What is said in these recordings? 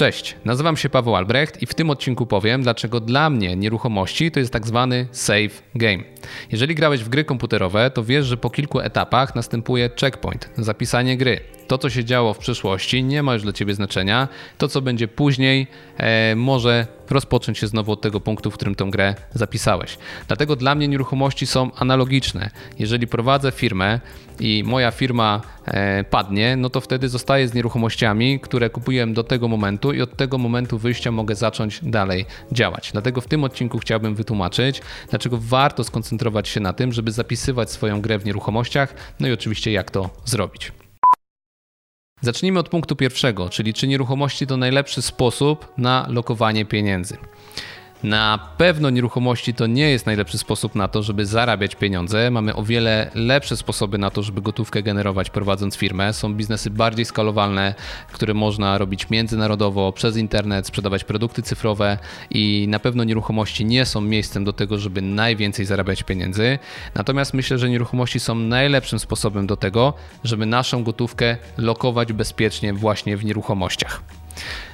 Cześć, nazywam się Paweł Albrecht i w tym odcinku powiem, dlaczego dla mnie nieruchomości to jest tak zwany safe game. Jeżeli grałeś w gry komputerowe, to wiesz, że po kilku etapach następuje checkpoint, zapisanie gry. To, co się działo w przeszłości, nie ma już dla ciebie znaczenia. To, co będzie później, e, może rozpocząć się znowu od tego punktu, w którym tę grę zapisałeś. Dlatego dla mnie nieruchomości są analogiczne. Jeżeli prowadzę firmę i moja firma e, padnie, no to wtedy zostaję z nieruchomościami, które kupiłem do tego momentu i od tego momentu wyjścia mogę zacząć dalej działać. Dlatego w tym odcinku chciałbym wytłumaczyć, dlaczego warto skoncentrować się na tym, żeby zapisywać swoją grę w nieruchomościach, no i oczywiście jak to zrobić. Zacznijmy od punktu pierwszego, czyli czy nieruchomości to najlepszy sposób na lokowanie pieniędzy. Na pewno nieruchomości to nie jest najlepszy sposób na to, żeby zarabiać pieniądze. Mamy o wiele lepsze sposoby na to, żeby gotówkę generować prowadząc firmę. Są biznesy bardziej skalowalne, które można robić międzynarodowo, przez internet, sprzedawać produkty cyfrowe i na pewno nieruchomości nie są miejscem do tego, żeby najwięcej zarabiać pieniędzy. Natomiast myślę, że nieruchomości są najlepszym sposobem do tego, żeby naszą gotówkę lokować bezpiecznie właśnie w nieruchomościach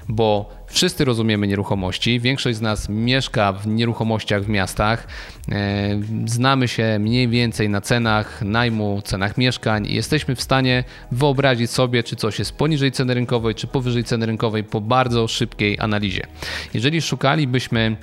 bo wszyscy rozumiemy nieruchomości, większość z nas mieszka w nieruchomościach w miastach, e, znamy się mniej więcej na cenach najmu, cenach mieszkań. I jesteśmy w stanie wyobrazić sobie, czy coś jest poniżej ceny rynkowej, czy powyżej ceny rynkowej po bardzo szybkiej analizie. Jeżeli szukalibyśmy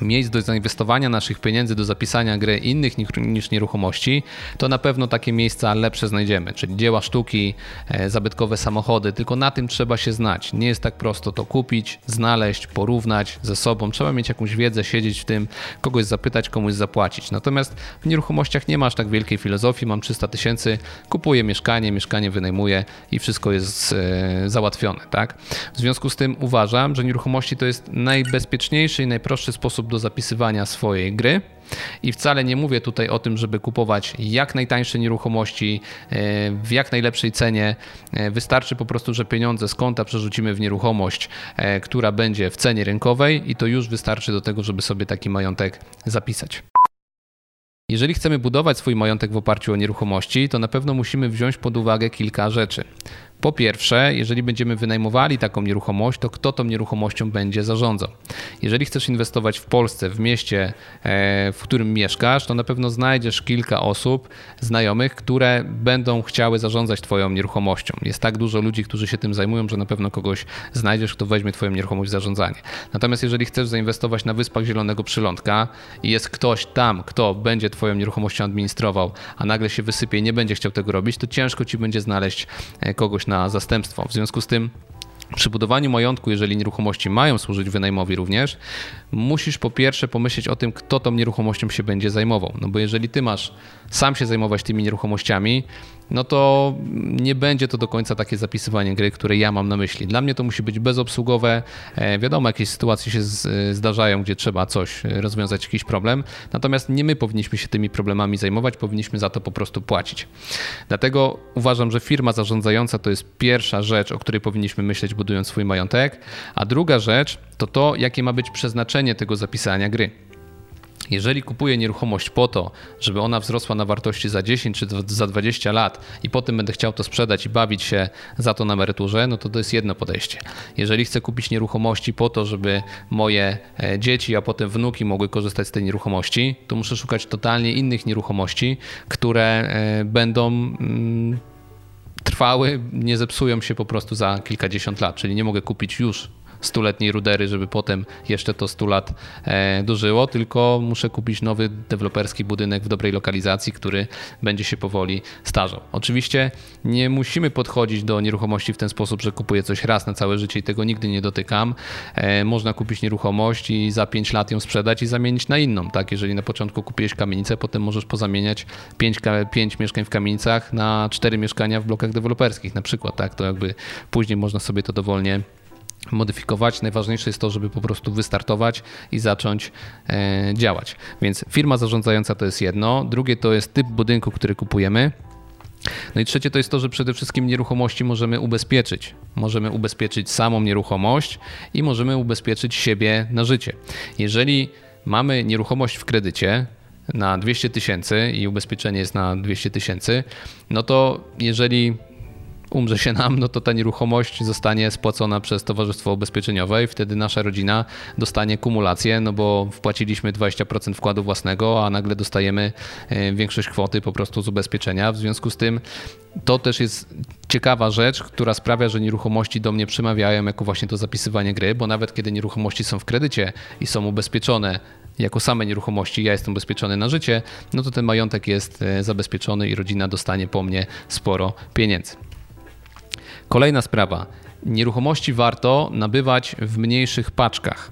miejsc do zainwestowania naszych pieniędzy, do zapisania gry innych niż nieruchomości, to na pewno takie miejsca lepsze znajdziemy, czyli dzieła sztuki, e, zabytkowe samochody, tylko na tym trzeba się znać. Nie jest tak prosto to kupić, znaleźć, porównać ze sobą. Trzeba mieć jakąś wiedzę, siedzieć w tym, kogoś zapytać, komuś zapłacić. Natomiast w nieruchomościach nie masz tak wielkiej filozofii, mam 300 tysięcy, kupuję mieszkanie, mieszkanie wynajmuję i wszystko jest e, załatwione, tak? W związku z tym uważam, że nieruchomości to jest najbezpieczniejszy i najprostszy sposób sposób do zapisywania swojej gry. I wcale nie mówię tutaj o tym, żeby kupować jak najtańsze nieruchomości e, w jak najlepszej cenie. E, wystarczy po prostu, że pieniądze z konta przerzucimy w nieruchomość, e, która będzie w cenie rynkowej, i to już wystarczy do tego, żeby sobie taki majątek zapisać. Jeżeli chcemy budować swój majątek w oparciu o nieruchomości, to na pewno musimy wziąć pod uwagę kilka rzeczy. Po pierwsze, jeżeli będziemy wynajmowali taką nieruchomość, to kto tą nieruchomością będzie zarządzał? Jeżeli chcesz inwestować w Polsce, w mieście, e, w którym mieszkasz, to na pewno znajdziesz kilka osób, znajomych, które będą chciały zarządzać Twoją nieruchomością. Jest tak dużo ludzi, którzy się tym zajmują, że na pewno kogoś znajdziesz, kto weźmie Twoją nieruchomość w zarządzanie. Natomiast jeżeli chcesz zainwestować na Wyspach Zielonego Przylądka i jest ktoś tam, kto będzie Twoją nieruchomością administrował, a nagle się wysypie i nie będzie chciał tego robić, to ciężko Ci będzie znaleźć e, kogoś na zastępstwo. W związku z tym przy budowaniu majątku, jeżeli nieruchomości mają służyć wynajmowi również, musisz po pierwsze pomyśleć o tym, kto tą nieruchomością się będzie zajmował. No bo jeżeli ty masz sam się zajmować tymi nieruchomościami, no to nie będzie to do końca takie zapisywanie gry, które ja mam na myśli. Dla mnie to musi być bezobsługowe. E, wiadomo, jakieś sytuacje się zdarzają, gdzie trzeba coś e, rozwiązać, jakiś problem. Natomiast nie my powinniśmy się tymi problemami zajmować, powinniśmy za to po prostu płacić. Dlatego uważam, że firma zarządzająca to jest pierwsza rzecz, o której powinniśmy myśleć, budując swój majątek. A druga rzecz to to, jakie ma być przeznaczenie tego zapisania gry. Jeżeli kupuję nieruchomość po to, żeby ona wzrosła na wartości za 10 czy za 20 lat i potem będę chciał to sprzedać i bawić się za to na emeryturze, no to to jest jedno podejście. Jeżeli chcę kupić nieruchomości po to, żeby moje e, dzieci, a potem wnuki mogły korzystać z tej nieruchomości, to muszę szukać totalnie innych nieruchomości, które e, będą mm, trwały, nie zepsują się po prostu za kilkadziesiąt lat, czyli nie mogę kupić już stuletniej rudery, żeby potem jeszcze to 100 lat e, dożyło, tylko muszę kupić nowy deweloperski budynek w dobrej lokalizacji, który będzie się powoli starzał. Oczywiście nie musimy podchodzić do nieruchomości w ten sposób, że kupuję coś raz na całe życie i tego nigdy nie dotykam. E, można kupić nieruchomość i za 5 lat ją sprzedać i zamienić na inną. Tak, jeżeli na początku kupiłeś kamienicę, potem możesz pozamieniać 5, 5 mieszkań w kamienicach na 4 mieszkania w blokach deweloperskich na przykład. Tak, to jakby później można sobie to dowolnie modyfikować. Najważniejsze jest to, żeby po prostu wystartować i zacząć e, działać. Więc firma zarządzająca to jest jedno, drugie to jest typ budynku, który kupujemy. No i trzecie to jest to, że przede wszystkim nieruchomości możemy ubezpieczyć. Możemy ubezpieczyć samą nieruchomość i możemy ubezpieczyć siebie na życie. Jeżeli mamy nieruchomość w kredycie, na 200 tysięcy i ubezpieczenie jest na 200 tysięcy, no to jeżeli umrze się nam, no to ta nieruchomość zostanie spłacona przez Towarzystwo Ubezpieczeniowe i wtedy nasza rodzina dostanie kumulację, no bo wpłaciliśmy 20% wkładu własnego, a nagle dostajemy e, większość kwoty po prostu z ubezpieczenia. W związku z tym to też jest ciekawa rzecz, która sprawia, że nieruchomości do mnie przemawiają jako właśnie to zapisywanie gry, bo nawet kiedy nieruchomości są w kredycie i są ubezpieczone jako same nieruchomości, ja jestem ubezpieczony na życie, no to ten majątek jest e, zabezpieczony i rodzina dostanie po mnie sporo pieniędzy. Kolejna sprawa. Nieruchomości warto nabywać w mniejszych paczkach.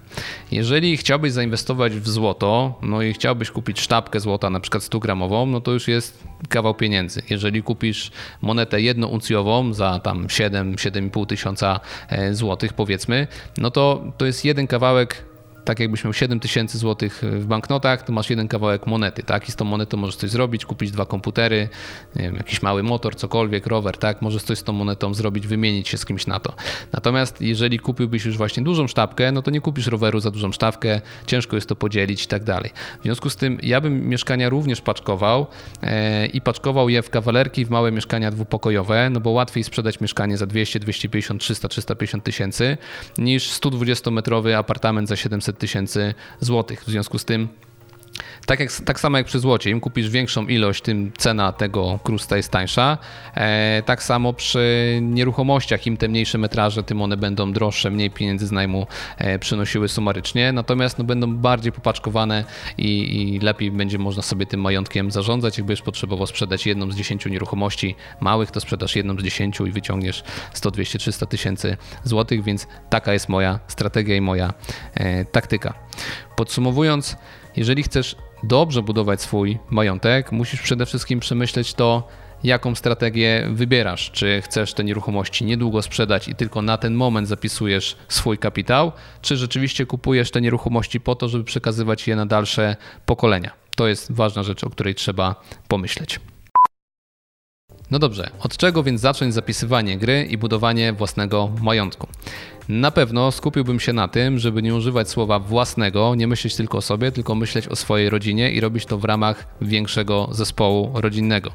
Jeżeli chciałbyś zainwestować w złoto, no i chciałbyś kupić sztabkę złota, na przykład 100 gramową, no to już jest kawał pieniędzy. Jeżeli kupisz monetę jednouncjową za tam 7-7,5 tysiąca e, złotych powiedzmy, no to to jest jeden kawałek tak jakbyś miał 7 tysięcy złotych w banknotach, to masz jeden kawałek monety, tak? I z tą monetą możesz coś zrobić, kupić dwa komputery, wiem, jakiś mały motor, cokolwiek, rower, tak? Możesz coś z tą monetą zrobić, wymienić się z kimś na to. Natomiast jeżeli kupiłbyś już właśnie dużą sztabkę, no to nie kupisz roweru za dużą sztabkę, ciężko jest to podzielić i tak dalej. W związku z tym ja bym mieszkania również paczkował e, i paczkował je w kawalerki, w małe mieszkania dwupokojowe, no bo łatwiej sprzedać mieszkanie za 200, 250, 300, 350 tysięcy niż 120-metrowy apartament za 700 tysięcy złotych. W związku z tym tak, jak, tak samo jak przy złocie, im kupisz większą ilość, tym cena tego krusta jest tańsza. E, tak samo przy nieruchomościach, im te mniejsze metraże, tym one będą droższe, mniej pieniędzy z najmu e, przynosiły sumarycznie, natomiast no, będą bardziej popaczkowane i, i, lepiej będzie można sobie tym majątkiem zarządzać. Jakbyś potrzebował sprzedać jedną z 10 nieruchomości małych, to sprzedasz jedną z 10 i wyciągniesz 100, 200, 300 tysięcy złotych, więc taka jest moja strategia i moja e, taktyka. Podsumowując, jeżeli chcesz dobrze budować swój majątek, musisz przede wszystkim przemyśleć to, jaką strategię wybierasz. Czy chcesz te nieruchomości niedługo sprzedać i tylko na ten moment zapisujesz swój kapitał, czy rzeczywiście kupujesz te nieruchomości po to, żeby przekazywać je na dalsze pokolenia. To jest ważna rzecz, o której trzeba pomyśleć. No dobrze, od czego więc zacząć zapisywanie gry i budowanie własnego majątku? Na pewno skupiłbym się na tym, żeby nie używać słowa własnego, nie myśleć tylko o sobie, tylko myśleć o swojej rodzinie i robić to w ramach większego zespołu rodzinnego.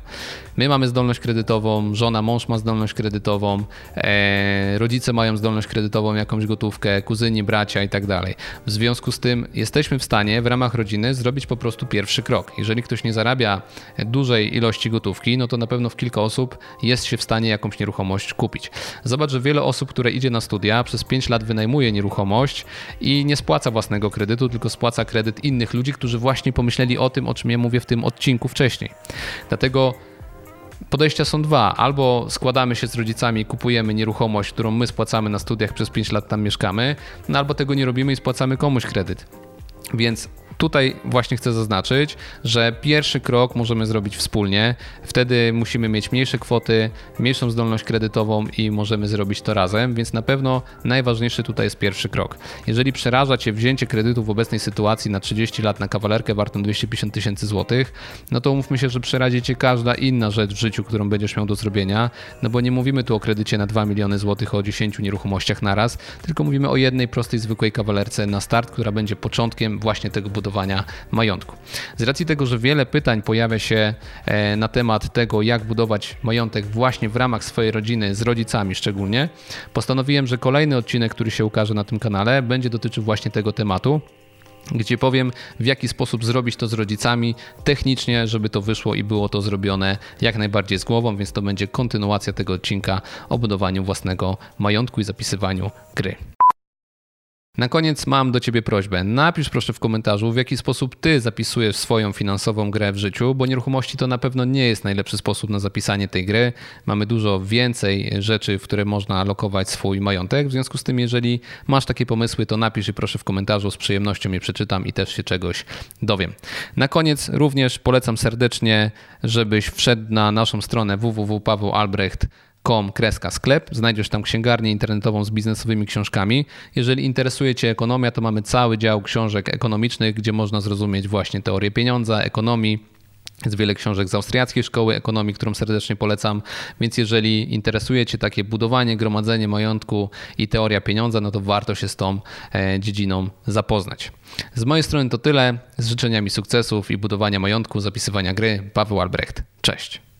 My mamy zdolność kredytową, żona, mąż ma zdolność kredytową, e, rodzice mają zdolność kredytową, jakąś gotówkę, kuzyni, bracia i tak dalej. W związku z tym jesteśmy w stanie w ramach rodziny zrobić po prostu pierwszy krok. Jeżeli ktoś nie zarabia dużej ilości gotówki, no to na pewno w kilka osób jest się w stanie jakąś nieruchomość kupić. Zobacz, że wiele osób, które idzie na studia przez 5 lat wynajmuje nieruchomość i nie spłaca własnego kredytu, tylko spłaca kredyt innych ludzi, którzy właśnie pomyśleli o tym, o czym ja mówię w tym odcinku wcześniej. Dlatego podejścia są dwa. Albo składamy się z rodzicami i kupujemy nieruchomość, którą my spłacamy na studiach, przez 5 lat tam mieszkamy, no albo tego nie robimy i spłacamy komuś kredyt. Więc tutaj właśnie chcę zaznaczyć, że pierwszy krok możemy zrobić wspólnie. Wtedy musimy mieć mniejsze kwoty, mniejszą zdolność kredytową i możemy zrobić to razem, więc na pewno najważniejszy tutaj jest pierwszy krok. Jeżeli przeraża Cię wzięcie kredytu w obecnej sytuacji na 30 lat na kawalerkę wartą 250 tysięcy złotych, no to umówmy się, że przerazi Cię każda inna rzecz w życiu, którą będziesz miał do zrobienia, no bo nie mówimy tu o kredycie na 2 miliony złotych, o 10 nieruchomościach naraz, tylko mówimy o jednej prostej, zwykłej kawalerce na start, która będzie początkiem właśnie tego budowania budowania majątku. Z racji tego, że wiele pytań pojawia się e, na temat tego, jak budować majątek właśnie w ramach swojej rodziny, z rodzicami szczególnie, postanowiłem, że kolejny odcinek, który się ukaże na tym kanale, będzie dotyczył właśnie tego tematu gdzie powiem, w jaki sposób zrobić to z rodzicami technicznie, żeby to wyszło i było to zrobione jak najbardziej z głową, więc to będzie kontynuacja tego odcinka o budowaniu własnego majątku i zapisywaniu gry. Na koniec mam do Ciebie prośbę. Napisz proszę w komentarzu, w jaki sposób Ty zapisujesz swoją finansową grę w życiu, bo nieruchomości to na pewno nie jest najlepszy sposób na zapisanie tej gry. Mamy dużo więcej rzeczy, w które można alokować swój majątek. W związku z tym, jeżeli masz takie pomysły, to napisz i proszę w komentarzu, z przyjemnością je przeczytam i też się czegoś dowiem. Na koniec również polecam serdecznie, żebyś wszedł na naszą stronę www.pawełalbrecht.com kreska sklep. Znajdziesz tam księgarnię internetową z biznesowymi książkami. Jeżeli interesuje Cię ekonomia, to mamy cały dział książek ekonomicznych, gdzie można zrozumieć właśnie teorię pieniądza, ekonomii, jest wiele książek z austriackiej szkoły ekonomii, którą serdecznie polecam, więc jeżeli interesuje Cię takie budowanie, gromadzenie majątku i teoria pieniądza, no to warto się z tą e, dziedziną zapoznać. Z mojej strony to tyle. Z życzeniami sukcesów i budowania majątku, zapisywania gry. Paweł Albrecht. Cześć.